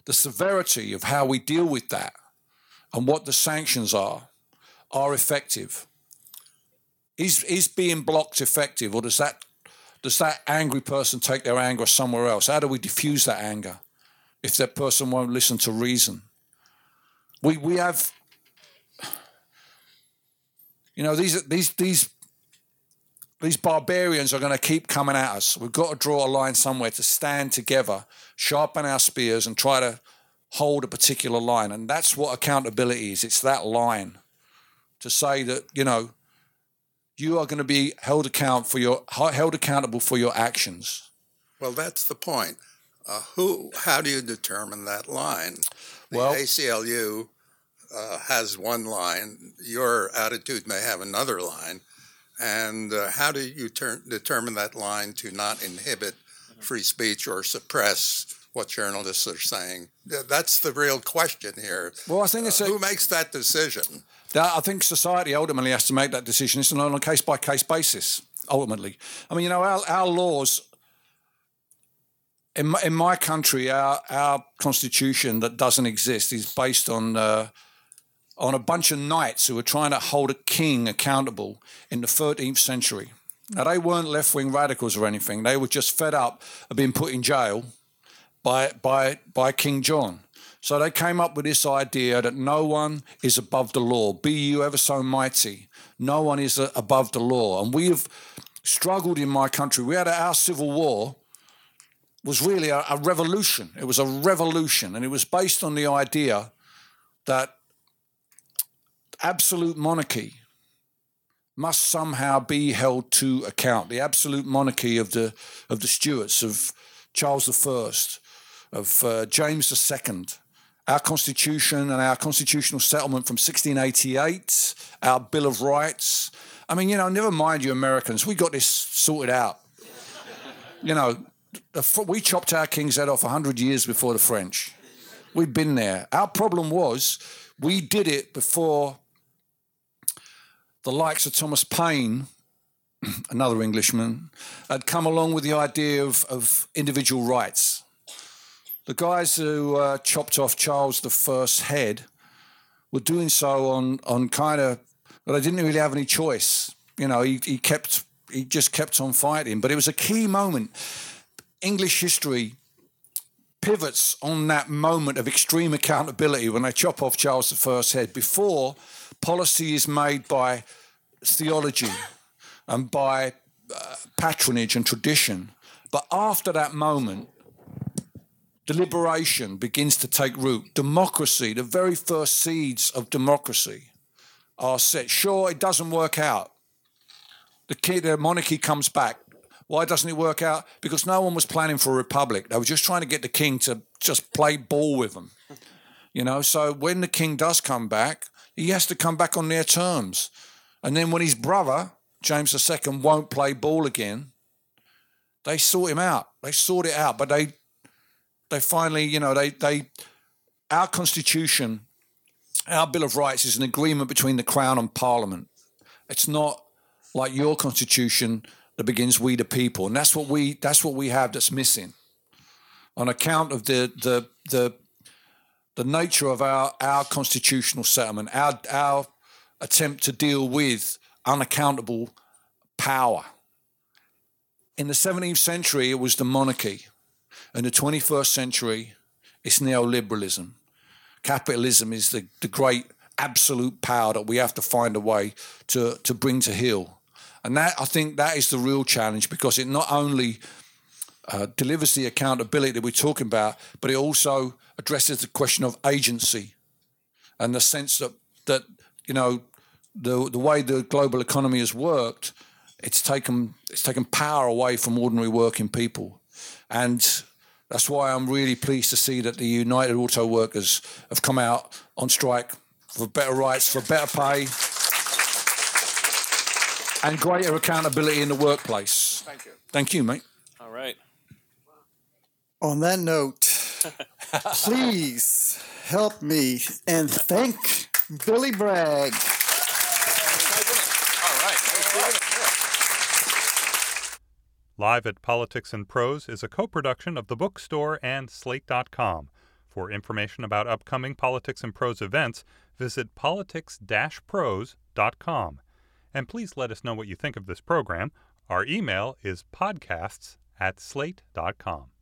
the severity of how we deal with that and what the sanctions are are effective. Is is being blocked effective, or does that does that angry person take their anger somewhere else? How do we diffuse that anger if that person won't listen to reason? We we have, you know, these these these these barbarians are going to keep coming at us. We've got to draw a line somewhere to stand together, sharpen our spears, and try to hold a particular line. And that's what accountability is. It's that line to say that you know you are going to be held account for your held accountable for your actions. Well, that's the point. Uh, who? How do you determine that line? The Well- ACLU uh, has one line. Your attitude may have another line. And uh, how do you ter- determine that line to not inhibit free speech or suppress what journalists are saying? That's the real question here. Well, I think it's Uh, a- who makes that decision? That, I think society ultimately has to make that decision. It's on a case by case basis. Ultimately, I mean, you know, our, our laws in my, in my country, our our constitution that doesn't exist is based on uh, on a bunch of knights who were trying to hold a king accountable in the 13th century. Now they weren't left wing radicals or anything. They were just fed up of being put in jail by by by King John. So they came up with this idea that no one is above the law. Be you ever so mighty, no one is uh, above the law. And we have struggled in my country. We had our civil war was really a, a revolution. It was a revolution, and it was based on the idea that absolute monarchy must somehow be held to account. The absolute monarchy of the of the Stuarts, of Charles I, of uh, James II, our constitution and our constitutional settlement from 1688, our Bill of Rights. I mean, you know, never mind you Americans, we got this sorted out. you know, we chopped our king's head off 100 years before the French. We've been there. Our problem was we did it before the likes of Thomas Paine, another Englishman, had come along with the idea of, of individual rights. The guys who uh, chopped off Charles I's head were doing so on, on kind of, well, they didn't really have any choice. You know, he, he kept, he just kept on fighting. But it was a key moment. English history pivots on that moment of extreme accountability when they chop off Charles I's head before policy is made by theology and by uh, patronage and tradition. But after that moment, deliberation begins to take root. Democracy, the very first seeds of democracy, are set. Sure, it doesn't work out. The, key, the monarchy comes back. Why doesn't it work out? Because no one was planning for a republic. They were just trying to get the king to just play ball with them. You know, so when the king does come back, he has to come back on their terms. And then when his brother, James II, won't play ball again, they sort him out. They sort it out. But they they finally, you know, they they our constitution, our Bill of Rights is an agreement between the Crown and Parliament. It's not like your constitution that begins we the people. And that's what we that's what we have that's missing. On account of the the the the nature of our, our constitutional settlement, our, our attempt to deal with unaccountable power. In the 17th century, it was the monarchy. In the 21st century, it's neoliberalism. Capitalism is the, the great absolute power that we have to find a way to, to bring to heel. And that I think that is the real challenge because it not only uh, delivers the accountability that we're talking about, but it also addresses the question of agency and the sense that that you know the the way the global economy has worked, it's taken it's taken power away from ordinary working people, and that's why I'm really pleased to see that the United Auto Workers have come out on strike for better rights, for better pay, and greater accountability in the workplace. Thank you. Thank you, mate. All right. On that note, please help me and thank Billy Bragg. Live at Politics and Prose is a co production of the bookstore and Slate.com. For information about upcoming Politics and Prose events, visit politics prose.com. And please let us know what you think of this program. Our email is podcasts at slate.com.